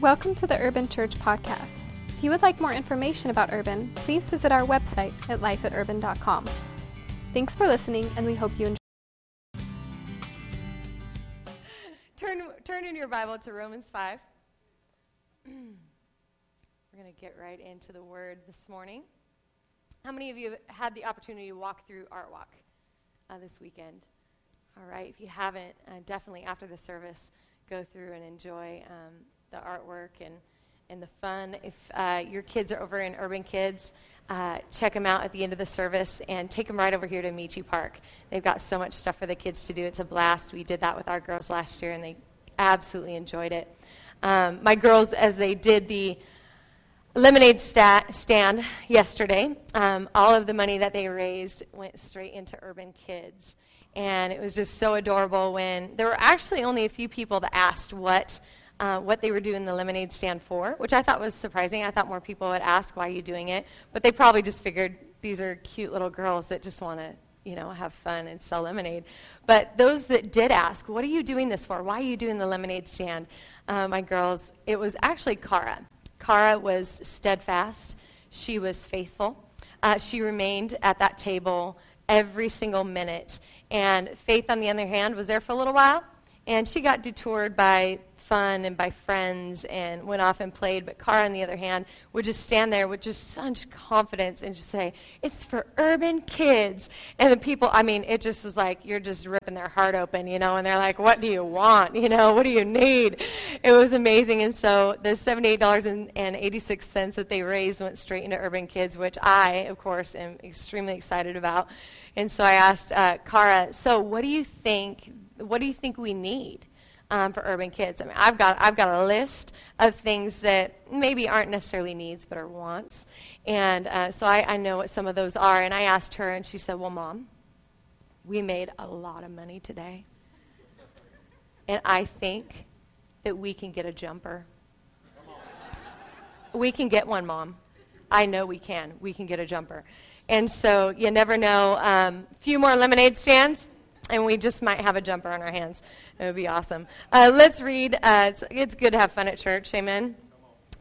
Welcome to the Urban Church Podcast. If you would like more information about Urban, please visit our website at lifeaturban.com. Thanks for listening, and we hope you enjoy. Turn, turn in your Bible to Romans 5. We're going to get right into the word this morning. How many of you have had the opportunity to walk through Art Walk uh, this weekend? All right, if you haven't, uh, definitely after the service, go through and enjoy um, the artwork and, and the fun. If uh, your kids are over in Urban Kids, uh, check them out at the end of the service and take them right over here to Amici Park. They've got so much stuff for the kids to do. It's a blast. We did that with our girls last year, and they absolutely enjoyed it. Um, my girls, as they did the lemonade stat, stand yesterday, um, all of the money that they raised went straight into Urban Kids. And it was just so adorable when there were actually only a few people that asked what uh, what they were doing the lemonade stand for, which I thought was surprising. I thought more people would ask, why are you doing it? But they probably just figured these are cute little girls that just want to, you know, have fun and sell lemonade. But those that did ask, what are you doing this for? Why are you doing the lemonade stand? Uh, my girls, it was actually Cara. Cara was steadfast. She was faithful. Uh, she remained at that table every single minute. And Faith, on the other hand, was there for a little while. And she got detoured by fun and by friends and went off and played. But Cara, on the other hand, would just stand there with just such confidence and just say, It's for urban kids. And the people, I mean, it just was like, you're just ripping their heart open, you know, and they're like, What do you want? You know, what do you need? It was amazing. And so the $78.86 that they raised went straight into urban kids, which I, of course, am extremely excited about. And so I asked uh, Cara, So what do you think? What do you think we need? Um, for urban kids. I mean, I've got, I've got a list of things that maybe aren't necessarily needs but are wants. And uh, so I, I know what some of those are. And I asked her, and she said, Well, Mom, we made a lot of money today. And I think that we can get a jumper. We can get one, Mom. I know we can. We can get a jumper. And so you never know. A um, few more lemonade stands, and we just might have a jumper on our hands. It would be awesome. Uh, let's read. Uh, it's, it's, good to have fun at church. Amen.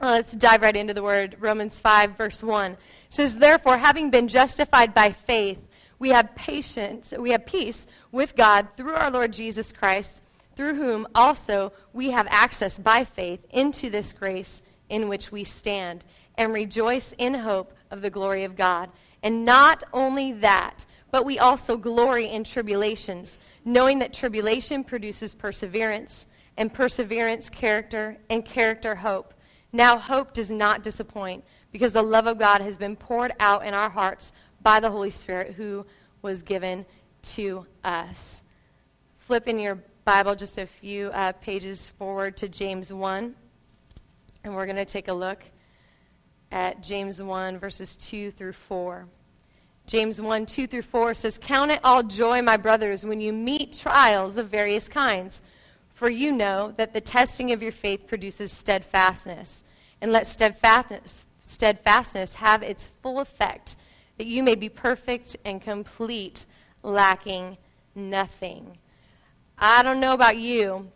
Uh, let's dive right into the word. Romans 5, verse 1 says, Therefore, having been justified by faith, we have patience, we have peace with God through our Lord Jesus Christ, through whom also we have access by faith into this grace in which we stand, and rejoice in hope of the glory of God. And not only that, but we also glory in tribulations, knowing that tribulation produces perseverance, and perseverance, character, and character, hope. Now, hope does not disappoint, because the love of God has been poured out in our hearts by the Holy Spirit who was given to us. Flip in your Bible just a few uh, pages forward to James 1, and we're going to take a look at James 1, verses 2 through 4. James 1 2 through 4 says, Count it all joy, my brothers, when you meet trials of various kinds, for you know that the testing of your faith produces steadfastness. And let steadfastness, steadfastness have its full effect, that you may be perfect and complete, lacking nothing. I don't know about you,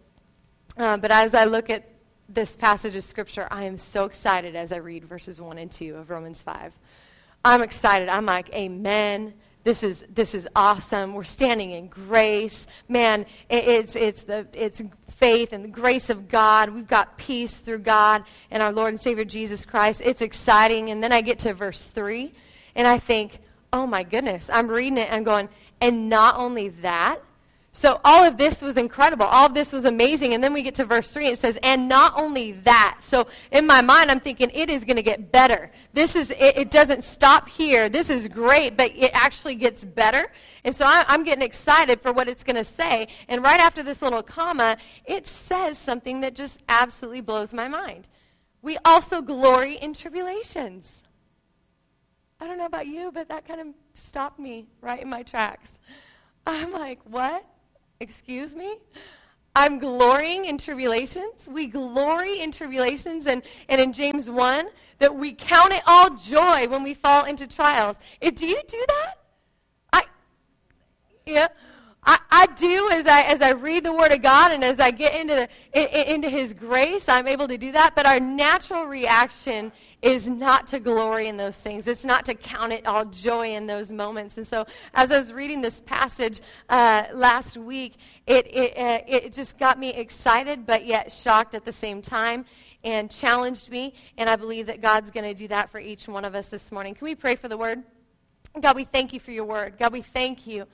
uh, but as I look at this passage of Scripture, I am so excited as I read verses 1 and 2 of Romans 5. I'm excited. I'm like, Amen. This is this is awesome. We're standing in grace, man. It, it's it's the it's faith and the grace of God. We've got peace through God and our Lord and Savior Jesus Christ. It's exciting. And then I get to verse three, and I think, oh my goodness. I'm reading it and I'm going, and not only that, so all of this was incredible. All of this was amazing. And then we get to verse 3 and it says, and not only that. So in my mind, I'm thinking it is going to get better. This is, it, it, doesn't stop here. This is great, but it actually gets better. And so I, I'm getting excited for what it's going to say. And right after this little comma, it says something that just absolutely blows my mind. We also glory in tribulations. I don't know about you, but that kind of stopped me right in my tracks. I'm like, what? Excuse me? I'm glorying in tribulations. We glory in tribulations. And, and in James 1, that we count it all joy when we fall into trials. If, do you do that? I, yeah. I, I do as I, as I read the Word of God and as I get into, the, into His grace, I'm able to do that. But our natural reaction is not to glory in those things. It's not to count it all joy in those moments. And so, as I was reading this passage uh, last week, it, it, uh, it just got me excited, but yet shocked at the same time and challenged me. And I believe that God's going to do that for each one of us this morning. Can we pray for the Word? God, we thank you for your Word. God, we thank you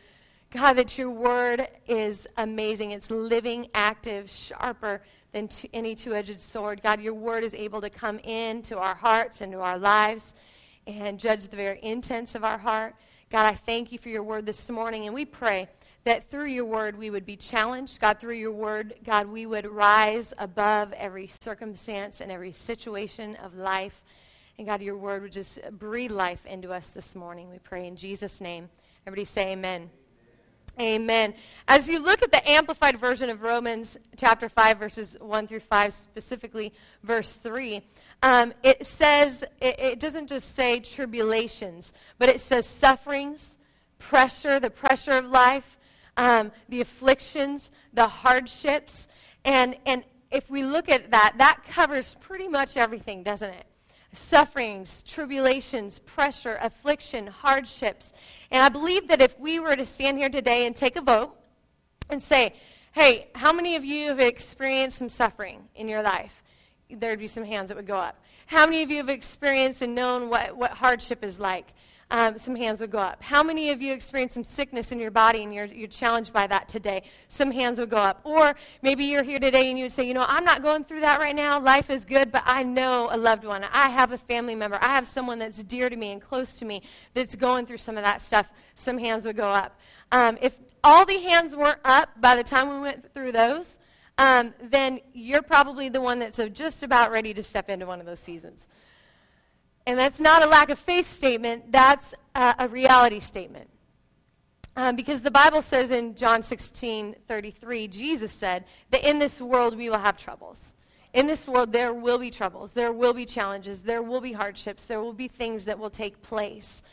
God, that your word is amazing. It's living, active, sharper than any two edged sword. God, your word is able to come into our hearts and to our lives and judge the very intents of our heart. God, I thank you for your word this morning, and we pray that through your word we would be challenged. God, through your word, God, we would rise above every circumstance and every situation of life. And God, your word would just breathe life into us this morning. We pray in Jesus' name. Everybody say amen. Amen. As you look at the amplified version of Romans chapter 5, verses 1 through 5, specifically verse 3, um, it says, it, it doesn't just say tribulations, but it says sufferings, pressure, the pressure of life, um, the afflictions, the hardships. And, and if we look at that, that covers pretty much everything, doesn't it? Sufferings, tribulations, pressure, affliction, hardships. And I believe that if we were to stand here today and take a vote and say, hey, how many of you have experienced some suffering in your life? There'd be some hands that would go up. How many of you have experienced and known what, what hardship is like? Um, some hands would go up. How many of you experience some sickness in your body and you're, you're challenged by that today? Some hands would go up. Or maybe you're here today and you would say, you know, I'm not going through that right now. Life is good, but I know a loved one. I have a family member. I have someone that's dear to me and close to me that's going through some of that stuff. Some hands would go up. Um, if all the hands weren't up by the time we went through those, um, then you're probably the one that's just about ready to step into one of those seasons. And that's not a lack of faith statement, that's a, a reality statement. Um, because the Bible says in John 16 33, Jesus said that in this world we will have troubles. In this world, there will be troubles, there will be challenges, there will be hardships, there will be things that will take place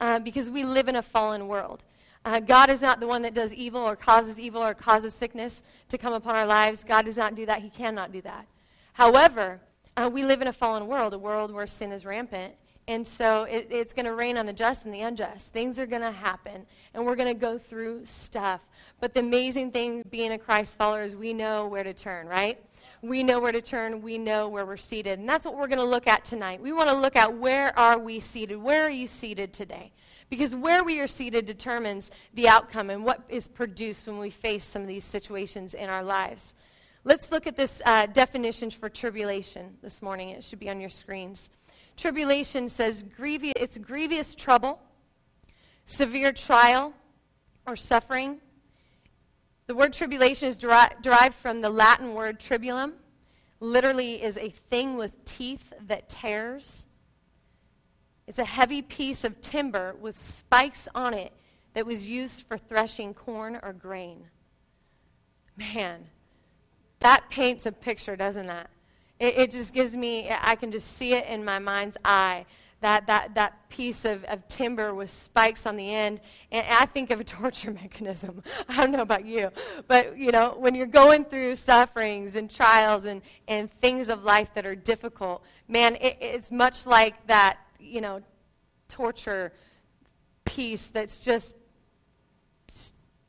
uh, because we live in a fallen world. Uh, God is not the one that does evil or causes evil or causes sickness to come upon our lives. God does not do that. He cannot do that. However, uh, we live in a fallen world, a world where sin is rampant. And so it, it's going to rain on the just and the unjust. Things are going to happen, and we're going to go through stuff. But the amazing thing being a Christ follower is we know where to turn, right? We know where to turn. We know where we're seated. And that's what we're going to look at tonight. We want to look at where are we seated? Where are you seated today? Because where we are seated determines the outcome and what is produced when we face some of these situations in our lives. Let's look at this uh, definition for tribulation this morning. It should be on your screens. Tribulation says grievous, it's grievous trouble, severe trial, or suffering. The word tribulation is deri- derived from the Latin word tribulum. Literally is a thing with teeth that tears. It's a heavy piece of timber with spikes on it that was used for threshing corn or grain. Man, that paints a picture, doesn't that? It, it, just gives me, I can just see it in my mind's eye. That, that, that piece of, of timber with spikes on the end. And I think of a torture mechanism. I don't know about you. But, you know, when you're going through sufferings and trials and, and things of life that are difficult, man, it, it's much like that, you know, torture piece that's just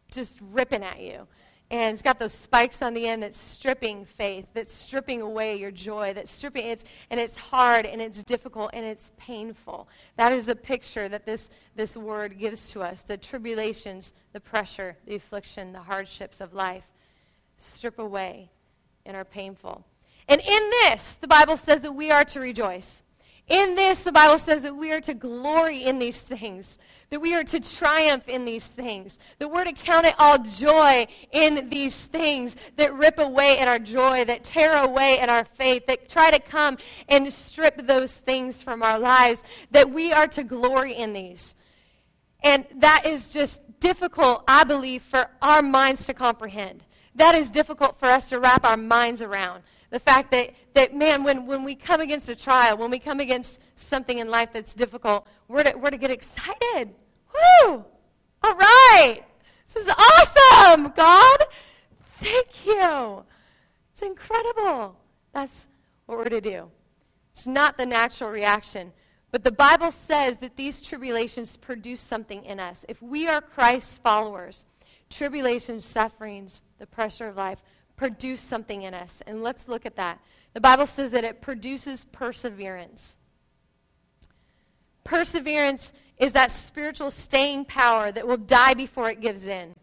just ripping at you and it's got those spikes on the end that's stripping faith that's stripping away your joy that's stripping it's and it's hard and it's difficult and it's painful. That is a picture that this this word gives to us the tribulations the pressure the affliction the hardships of life strip away and are painful. And in this the bible says that we are to rejoice in this, the Bible says that we are to glory in these things, that we are to triumph in these things, that we're to count it all joy in these things that rip away at our joy, that tear away at our faith, that try to come and strip those things from our lives, that we are to glory in these. And that is just difficult, I believe, for our minds to comprehend. That is difficult for us to wrap our minds around. The fact that, that man, when, when we come against a trial, when we come against something in life that's difficult, we're to, we're to get excited. Woo! All right! This is awesome, God. Thank you. It's incredible. That's what we're to do. It's not the natural reaction. But the Bible says that these tribulations produce something in us. If we are Christ's followers, tribulations, sufferings, the pressure of life produce something in us. And let's look at that. The Bible says that it produces perseverance. Perseverance is that spiritual staying power that will die before it gives in.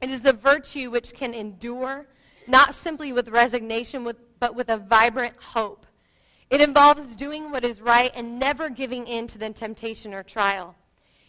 It is the virtue which can endure, not simply with resignation, with, but with a vibrant hope. It involves doing what is right and never giving in to the temptation or trial.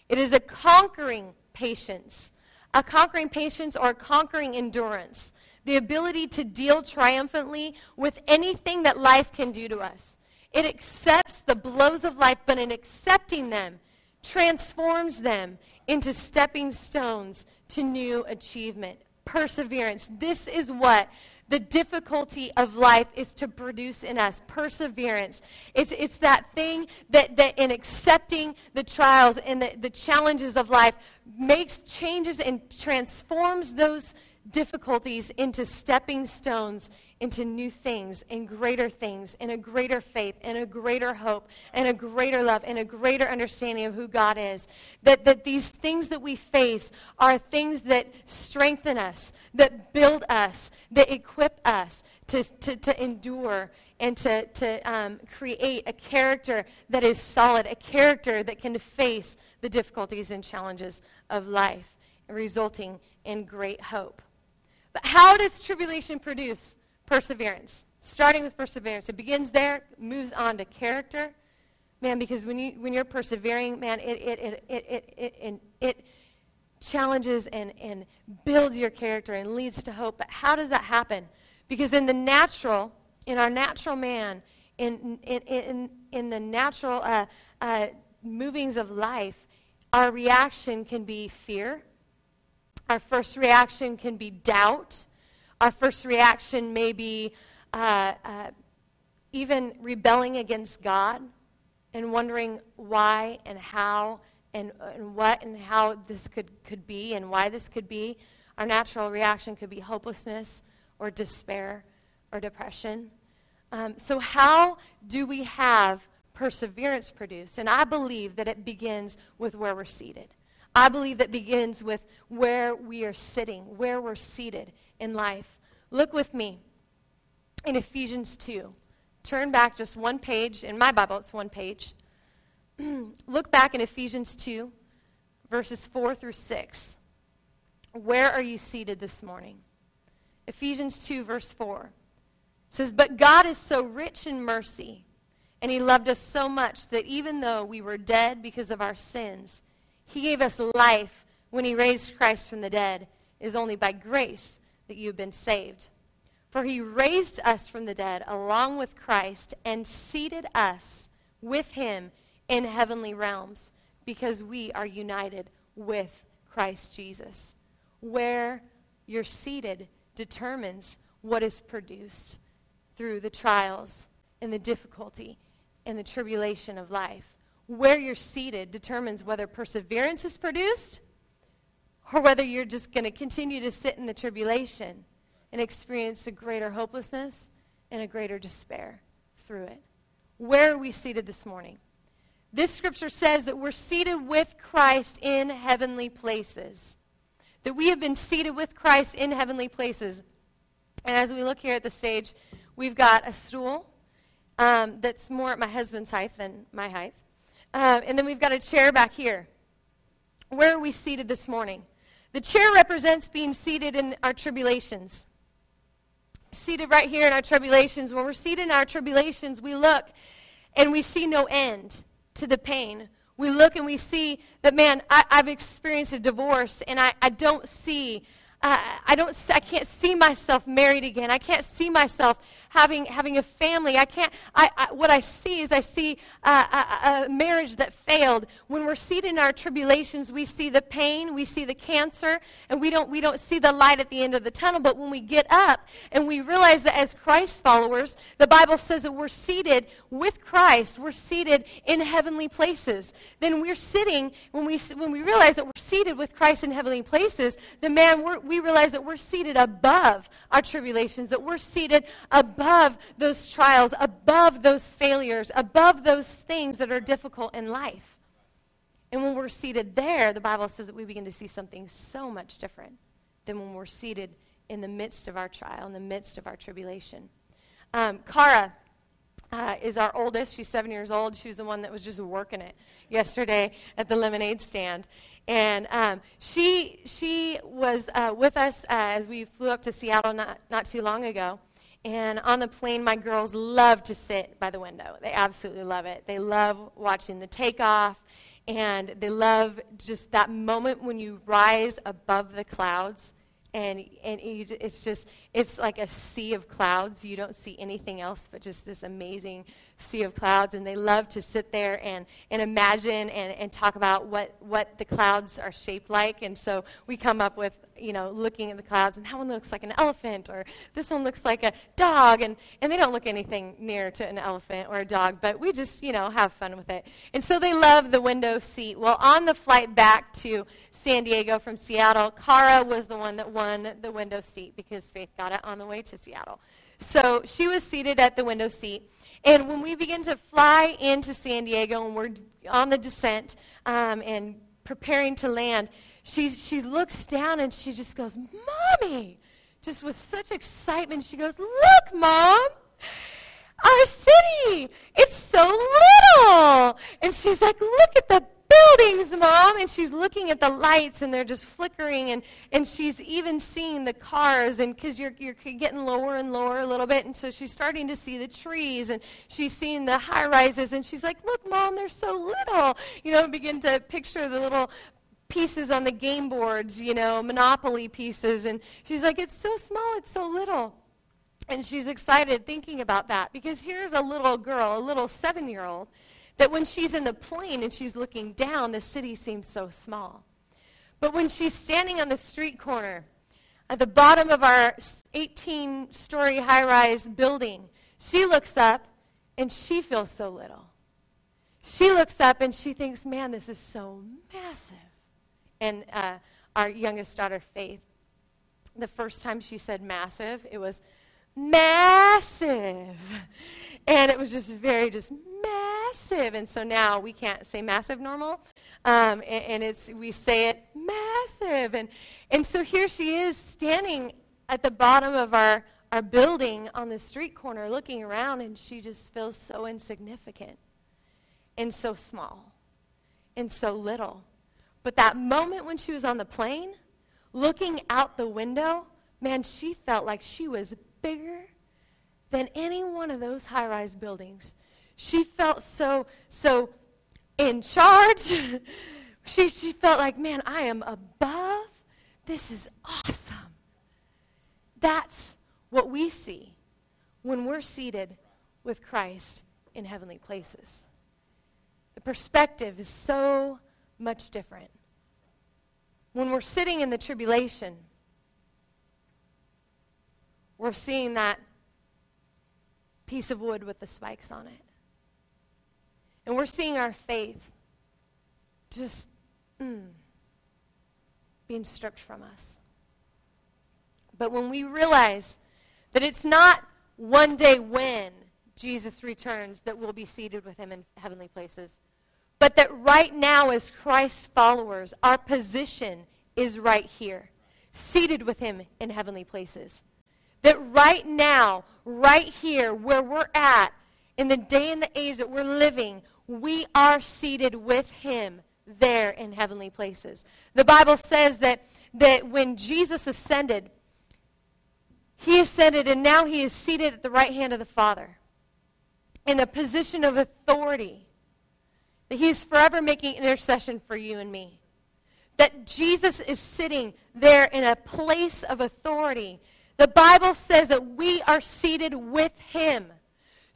It is a conquering patience, a conquering patience or a conquering endurance, the ability to deal triumphantly with anything that life can do to us. It accepts the blows of life, but in accepting them, transforms them into stepping stones to new achievement. Perseverance. This is what the difficulty of life is to produce in us perseverance. It's, it's that thing that, that in accepting the trials and the, the challenges of life makes changes and transforms those difficulties into stepping stones into new things and greater things and a greater faith and a greater hope and a greater love and a greater understanding of who God is. That, that these things that we face are things that strengthen us, that build us, that equip us to, to, to endure and to, to um, create a character that is solid, a character that can face the difficulties and challenges of life, resulting in great hope. But how does tribulation produce perseverance? Starting with perseverance. It begins there, moves on to character. Man, because when, you, when you're persevering, man, it, it, it, it, it, it, it, it challenges and, and builds your character and leads to hope. But how does that happen? Because in the natural, in our natural man, in, in, in, in the natural uh, uh, movings of life, our reaction can be fear our first reaction can be doubt. Our first reaction may be uh, uh, even rebelling against God and wondering why and how and, and what and how this could, could be and why this could be. Our natural reaction could be hopelessness or despair or depression. Um, so, how do we have perseverance produced? And I believe that it begins with where we're seated. I believe that begins with where we are sitting, where we're seated in life. Look with me in Ephesians 2. Turn back just one page. In my Bible, it's one page. Look back in Ephesians 2, verses 4 through 6. Where are you seated this morning? Ephesians 2, verse 4 says, But God is so rich in mercy, and He loved us so much that even though we were dead because of our sins, he gave us life when he raised Christ from the dead. It is only by grace that you've been saved. For he raised us from the dead along with Christ and seated us with him in heavenly realms because we are united with Christ Jesus. Where you're seated determines what is produced through the trials and the difficulty and the tribulation of life where you're seated determines whether perseverance is produced or whether you're just going to continue to sit in the tribulation and experience a greater hopelessness and a greater despair through it. Where are we seated this morning? This scripture says that we're seated with Christ in heavenly places. That we have been seated with Christ in heavenly places. And as we look here at the stage, we've got a stool um, that's more at my husband's height than my height. Um, and then we've got a chair back here. Where are we seated this morning? The chair represents being seated in our tribulations. Seated right here in our tribulations. When we're seated in our tribulations, we look and we see no end to the pain. We look and we see that, man, I, have experienced a divorce and I, I don't see, uh, I, don't, I can't see myself married again. I can't see myself having, having a family. I can't, I, I what I see is I see a, a, marriage that failed. When we're seated in our tribulations, we see the pain, we see the cancer, and we don't, we don't see the light at the end of the tunnel. But when we get up and we realize that as Christ followers, the Bible says that we're seated with Christ, we're seated in heavenly places. Then we're sitting, when we, when we realize that we're seated with Christ in heavenly places, then man, we realize that we're seated above our tribulations, that we're seated above those trials, above those failures, above those things that are difficult in life. And when we're seated there, the Bible says that we begin to see something so much different than when we're seated in the midst of our trial, in the midst of our tribulation. Um, Kara uh, is our oldest. She's seven years old. She was the one that was just working it yesterday at the lemonade stand. And um, she, she was uh, with us uh, as we flew up to Seattle not, not too long ago. And on the plane, my girls love to sit by the window. They absolutely love it. They love watching the takeoff, and they love just that moment when you rise above the clouds and and it's just it's like a sea of clouds. You don't see anything else but just this amazing sea of clouds. And they love to sit there and, and imagine and, and talk about what, what the clouds are shaped like. And so we come up with, you know, looking at the clouds, and that one looks like an elephant, or this one looks like a dog. And, and they don't look anything near to an elephant or a dog, but we just, you know, have fun with it. And so they love the window seat. Well, on the flight back to San Diego from Seattle, Kara was the one that won the window seat because Faith got on the way to Seattle. So she was seated at the window seat. And when we begin to fly into San Diego and we're on the descent um, and preparing to land, she, she looks down and she just goes, Mommy! Just with such excitement, she goes, Look, Mom! Our city! It's so little! And she's like, Look at the buildings, Mom. And she's looking at the lights and they're just flickering. And, and she's even seeing the cars. And because you're, you're getting lower and lower a little bit. And so she's starting to see the trees and she's seeing the high rises. And she's like, Look, Mom, they're so little. You know, begin to picture the little pieces on the game boards, you know, Monopoly pieces. And she's like, It's so small, it's so little. And she's excited thinking about that because here's a little girl, a little seven year old that when she's in the plane and she's looking down, the city seems so small. But when she's standing on the street corner at the bottom of our 18 story high rise building, she looks up and she feels so little. She looks up and she thinks, man, this is so massive. And uh, our youngest daughter, Faith, the first time she said massive, it was massive. And it was just very, just massive. And so now we can't say massive normal. Um, and, and, it's, we say it massive. And, and so here she is standing at the bottom of our, our building on the street corner looking around, and she just feels so insignificant and so small and so little. But that moment when she was on the plane, looking out the window, man, she felt like she was bigger than any one of those high rise buildings. She felt so, so in charge. she, she felt like, man, I am above. This is awesome. That's what we see when we're seated with Christ in heavenly places. The perspective is so much different. When we're sitting in the tribulation, we're seeing that piece of wood with the spikes on it. And we're seeing our faith just mm, being stripped from us. But when we realize that it's not one day when Jesus returns that we'll be seated with him in heavenly places, but that right now, as Christ's followers, our position is right here, seated with him in heavenly places. That right now, right here, where we're at, in the day and the age that we're living, we are seated with him there in heavenly places. The Bible says that, that when Jesus ascended, he ascended and now he is seated at the right hand of the Father in a position of authority. That he's forever making intercession for you and me. That Jesus is sitting there in a place of authority The Bible says that we are seated with him.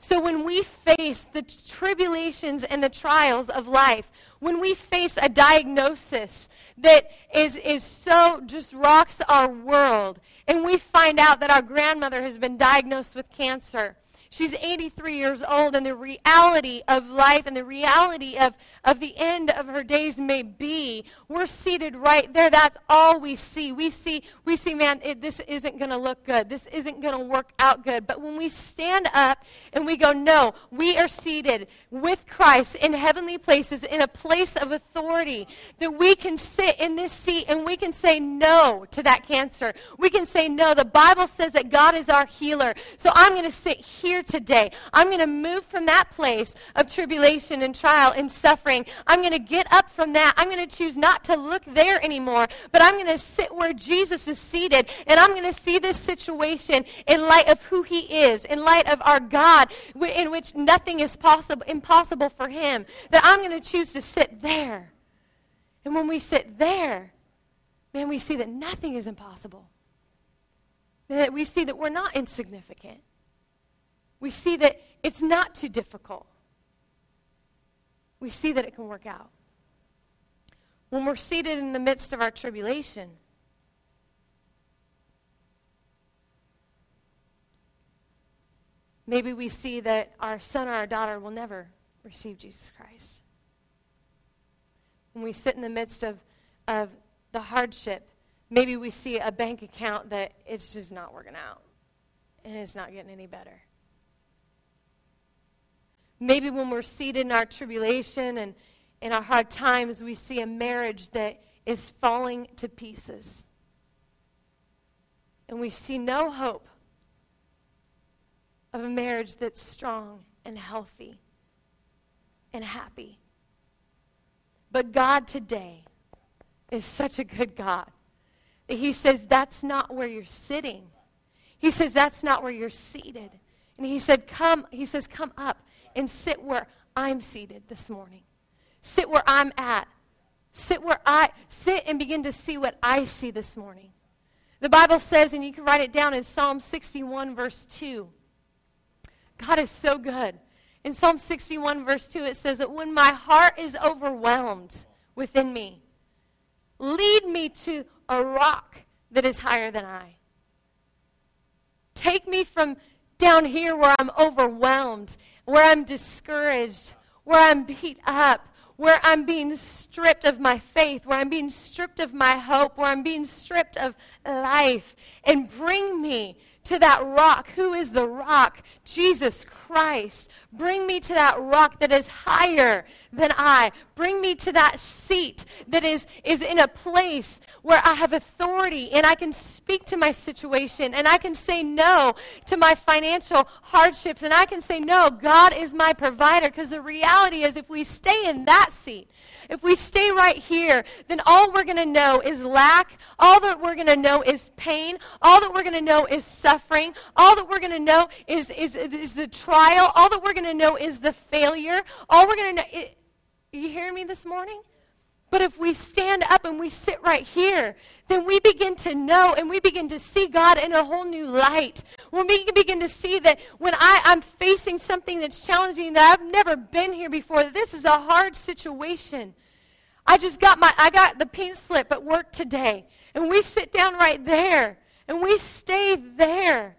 So when we face the tribulations and the trials of life, when we face a diagnosis that is, is so just rocks our world, and we find out that our grandmother has been diagnosed with cancer, She's 83 years old, and the reality of life and the reality of, of the end of her days may be. We're seated right there. That's all we see. We see, we see man, it, this isn't going to look good. This isn't going to work out good. But when we stand up and we go, no, we are seated with Christ in heavenly places, in a place of authority, that we can sit in this seat and we can say no to that cancer. We can say no. The Bible says that God is our healer. So I'm going to sit here here today. I'm going to move from that place of tribulation and trial and suffering. I'm going to get up from that. I'm going to choose not to look there anymore, but I'm going to sit where Jesus is seated, and I'm going to see this situation in light of who he is, in light of our God, in which nothing is possible, impossible for him, that I'm going to choose to sit there. And when we sit there, man, we see that nothing is impossible. That we see that we're not insignificant we see that it's not too difficult. We see that it can work out. When we're seated in the midst of our tribulation, maybe we see that our son or our daughter will never receive Jesus Christ. When we sit in the midst of, of the hardship, maybe we see a bank account that it's just not working out and it's not getting any better. Maybe when we're seated in our tribulation and in our hard times, we see a marriage that is falling to pieces. And we see no hope of a marriage that's strong and healthy and happy. But God today is such a good God that He says, That's not where you're sitting. He says, That's not where you're seated. And He said, Come, He says, Come up and sit where I'm seated this morning. Sit where I'm at. Sit where I sit and begin to see what I see this morning. The Bible says, and you can write it down in Psalm 61, verse 2. God is so good. In Psalm 61, verse 2, it says that when my heart is overwhelmed within me, lead me to a rock that is higher than I. Take me from down here where I'm overwhelmed where I'm discouraged, where I'm beat up, where I'm being stripped of my faith, where I'm being stripped of my hope, where I'm being stripped of life, and bring me to that rock. Who is the rock? Jesus Christ. Bring me to that rock that is higher than I. Bring me to that seat that is, is in a place where I have authority and I can speak to my situation and I can say no to my financial hardships and I can say, no, God is my provider. Because the reality is, if we stay in that seat, if we stay right here, then all we're going to know is lack. All that we're going to know is pain. All that we're going to know is suffering. All that we're going to know is, is, is the trial. All that we're going to know is the failure. All we're going to know. It, you hearing me this morning? But if we stand up and we sit right here, then we begin to know and we begin to see God in a whole new light. When we begin to see that when I, I'm facing something that's challenging, that I've never been here before, this is a hard situation. I just got my, I got the pink slip at work today. And we sit down right there and we stay there.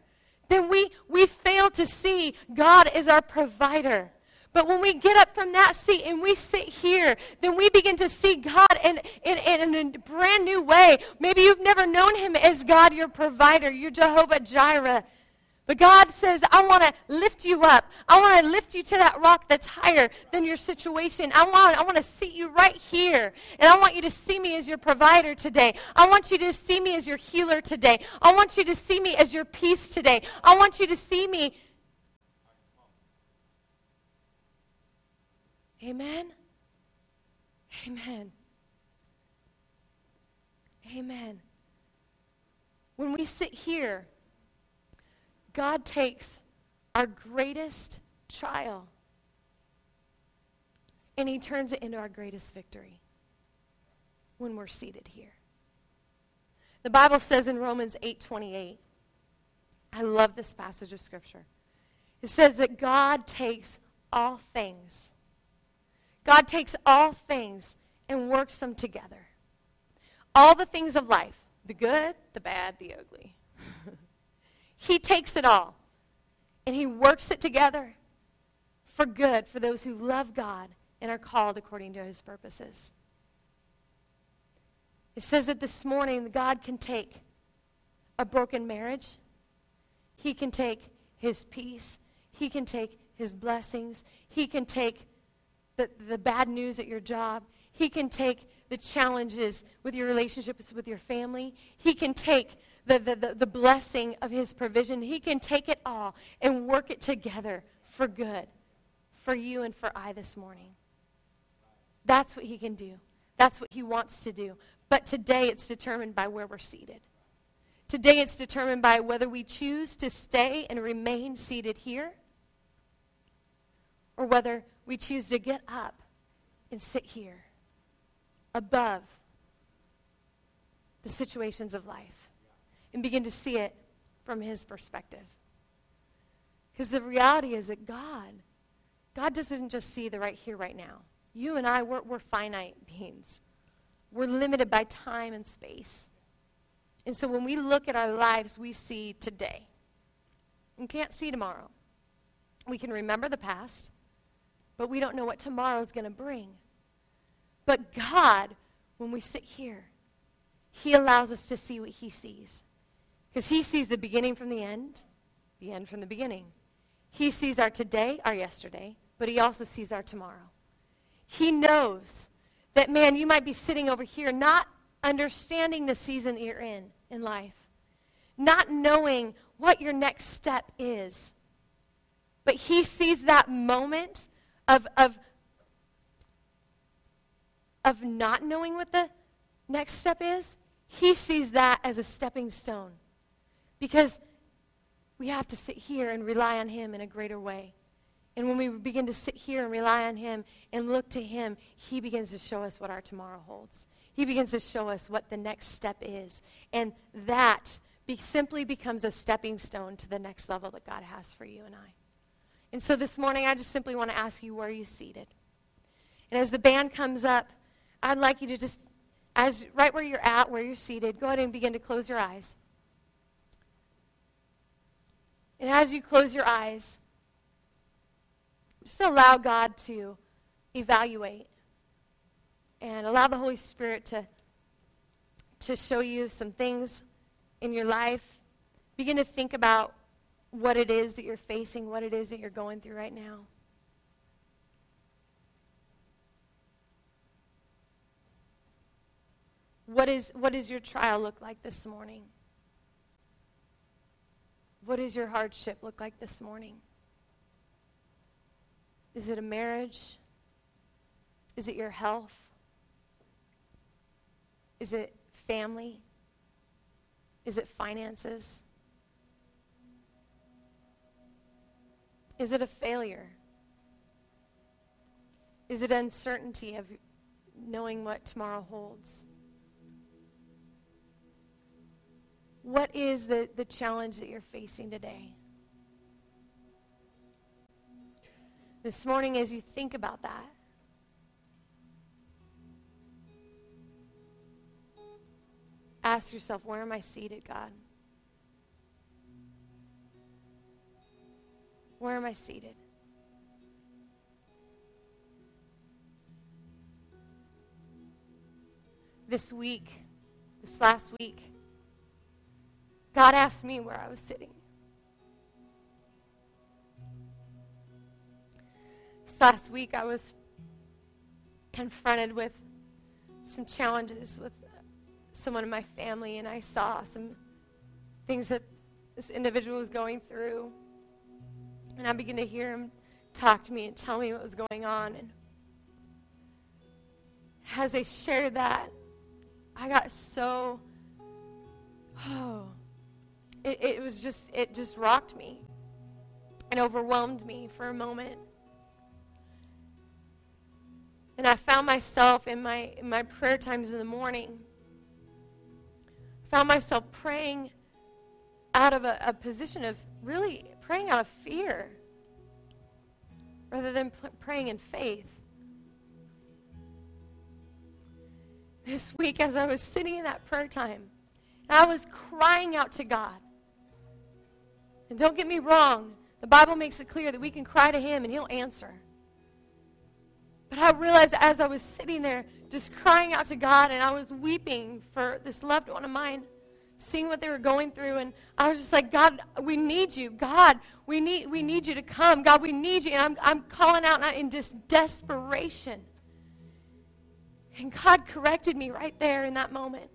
Then we, we fail to see God is our provider. But when we get up from that seat and we sit here, then we begin to see God in, in, in, a brand new way. Maybe you've never known him as God, your provider, your Jehovah Jireh. But God says, I want to lift you up. I want to lift you to that rock that's higher than your situation. I want, I want to seat you right here. And I want you to see me as your provider today. I want you to see me as your healer today. I want you to see me as your peace today. I want you to see me Amen? Amen. Amen. When we sit here, God takes our greatest trial and he turns it into our greatest victory when we're seated here. The Bible says in Romans 8:28 I love this passage of Scripture. It says that God takes all things, God takes all things and works them together. All the things of life the good, the bad, the ugly. he takes it all and he works it together for good for those who love God and are called according to his purposes. It says that this morning God can take a broken marriage, He can take His peace, He can take His blessings, He can take the, the bad news at your job, He can take the challenges with your relationships with your family, He can take the, the, the, the blessing of His provision, He can take it all and work it together for good for you and for I this morning. That's what He can do. That's what He wants to do. But today it's determined by where we're seated. Today it's determined by whether we choose to stay and remain seated here or whether we choose to get up and sit here above the situations of life and begin to see it from his perspective. Because the reality is that God, God doesn't just see the right here, right now. You and I, we're, we're finite beings. We're limited by time and space. And so when we look at our lives, we see today. We can't see tomorrow. We can remember the past, but we don't know what tomorrow is going to bring. But God, when we sit here, He allows us to see what He sees. Because He sees the beginning from the end, the end from the beginning. He sees our today, our yesterday, but He also sees our tomorrow. He knows that, man, you might be sitting over here not understanding the season that you're in in life, not knowing what your next step is. But he sees that moment of, of, of not knowing what the next step is. He sees that as a stepping stone. Because we have to sit here and rely on him in a greater way. And when we begin to sit here and rely on Him and look to Him, He begins to show us what our tomorrow holds. He begins to show us what the next step is. And that be, simply becomes a stepping stone to the next level that God has for you and I. And so this morning, I just simply want to ask you, where are you seated? And as the band comes up, I'd like you to just, as right where you're at, where you're seated, go ahead and begin to close your eyes. And as you close your eyes, just allow God to evaluate and allow the Holy Spirit to, to show you some things in your life. Begin to think about what it is that you're facing, what it is that you're going through right now. What, is, what does your trial look like this morning? What does your hardship look like this morning? Is it a marriage? Is it your health? Is it family? Is it finances? Is it a failure? Is it uncertainty of knowing what tomorrow holds? What is the, the challenge that you're facing today? this morning as you think about that. Ask yourself, where am I seated, God? Where am I seated? This week, this last week, God asked me where I was sitting. This last week I was confronted with some challenges with someone in my family, and I saw some things that this individual was going through. And I began to hear him talk to me and tell me what was going on. And as they shared that, I got so, oh, it, it was just, it just rocked me and overwhelmed me for a moment. And I found myself in my, in my prayer times in the morning, found myself praying out of a, a position of really praying out of fear rather than p- praying in faith. This week, as I was sitting in that prayer time, I was crying out to God. And don't get me wrong, the Bible makes it clear that we can cry to Him and He'll answer. But I realized as I was sitting there just crying out to God and I was weeping for this loved one of mine, seeing what they were going through, and I was just like, God, we need you. God, we need, we need you to come. God, we need you. And I'm, I'm calling out in just desperation. And God corrected me right there in that moment.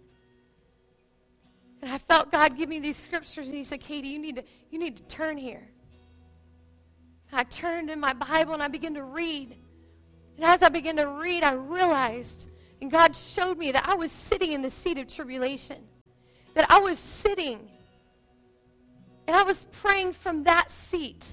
And I felt God give me these scriptures, and He said, Katie, you need to, you need to turn here. I turned in my Bible and I began to read. And as I began to read, I realized, and God showed me that I was sitting in the seat of tribulation. That I was sitting and I was praying from that seat.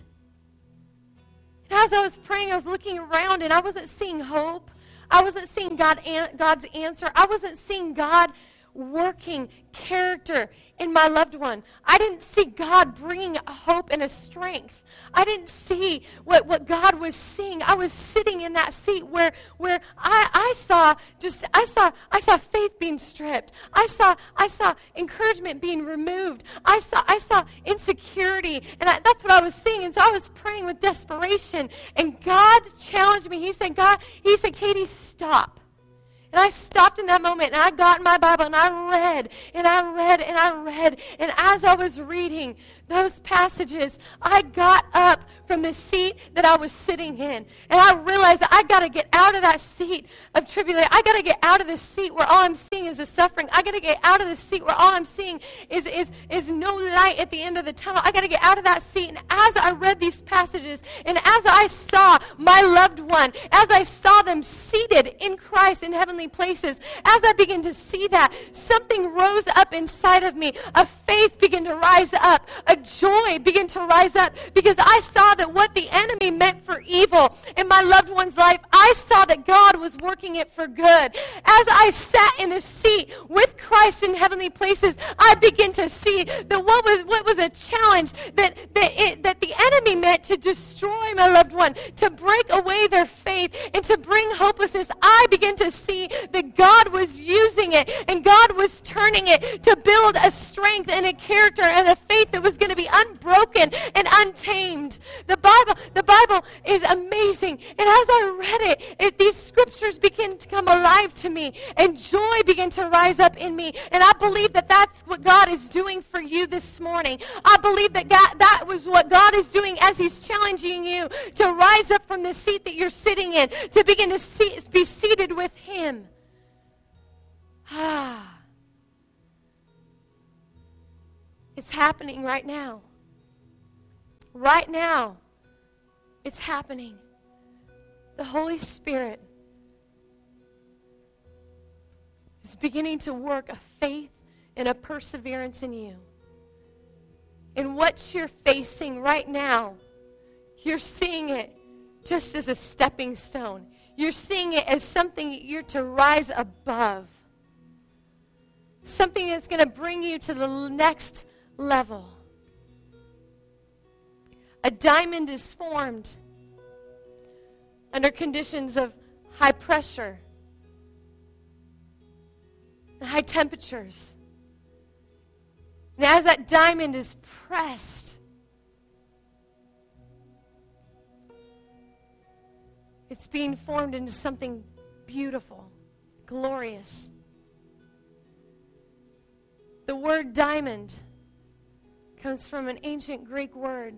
And as I was praying, I was looking around and I wasn't seeing hope. I wasn't seeing God, God's answer. I wasn't seeing God working character in my loved one. I didn't see God bringing a hope and a strength. I didn't see what, what God was seeing. I was sitting in that seat where, where I, I saw just I saw I saw faith being stripped. I saw I saw encouragement being removed. I saw I saw insecurity, and I, that's what I was seeing. And so I was praying with desperation. And God challenged me. He said, God, He said, Katie, stop. And I stopped in that moment and I got my Bible and I read and I read and I read. And as I was reading those passages, I got up from the seat that I was sitting in. And I realized I got to get out of that seat of tribulation. I got to get out of the seat where all I'm seeing is the suffering. I got to get out of the seat where all I'm seeing is, is, is no light at the end of the tunnel. I got to get out of that seat. And as I read these passages and as I saw my loved one, as I saw them seated in Christ in heavenly places, as I begin to see that, something rose up inside of me. A faith began to rise up. A joy began to rise up because I saw that what the enemy meant for evil in my loved one's life, I saw that God was working it for good. As I sat in the seat with Christ in heavenly places, I began to see that what was, what was a challenge that, that, it, that the enemy meant to destroy my loved one, to break away their faith, and to bring hopelessness, I began to see that God was using it and God was turning it to build a strength and a character and a faith that was going to be unbroken and untamed. The Bible, the Bible is amazing. And as I read it, it these scriptures begin to come alive to me and joy began to rise up in me. And I believe that that's what God is doing for you this morning. I believe that God, that was what God is doing as he's challenging you to rise up from the seat that you're sitting in, to begin to see, be seated with him. Ah. It's happening right now. Right now. It's happening. The Holy Spirit is beginning to work a faith and a perseverance in you. In what you're facing right now, you're seeing it just as a stepping stone. You're seeing it as something you're to rise above something that's going to bring you to the next level. A diamond is formed under conditions of high pressure, and high temperatures. And as that diamond is pressed, it's being formed into something beautiful, glorious. The word diamond comes from an ancient Greek word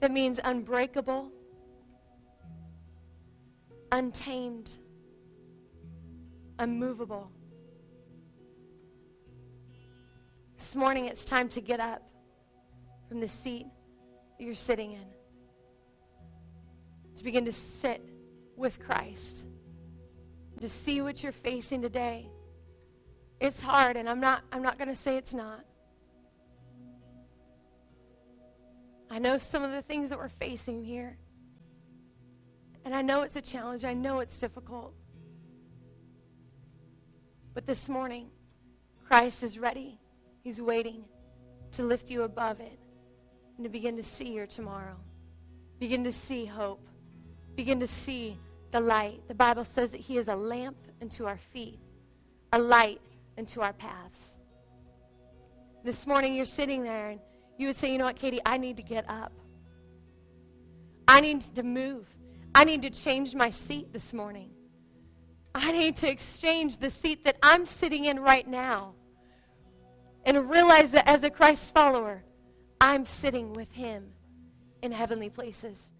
that means unbreakable, untamed, unmovable. This morning it's time to get up from the seat that you're sitting in, to begin to sit with Christ, to see what you're facing today it's hard, and I'm not, I'm not going to say it's not. I know some of the things that we're facing here. And I know it's a challenge. I know it's difficult. But this morning, Christ is ready. He's waiting. to lift you above it and to begin to see your tomorrow. Begin to see hope. Begin to see the light. The Bible says that He is a lamp unto our feet, a light unto our paths. This morning you're sitting there and you would say, you know what, Katie, I need to get up. I need to move. I need to change my seat this morning. I need to exchange the seat that I'm sitting in right now and realize that as a Christ follower, I'm sitting with him in heavenly places.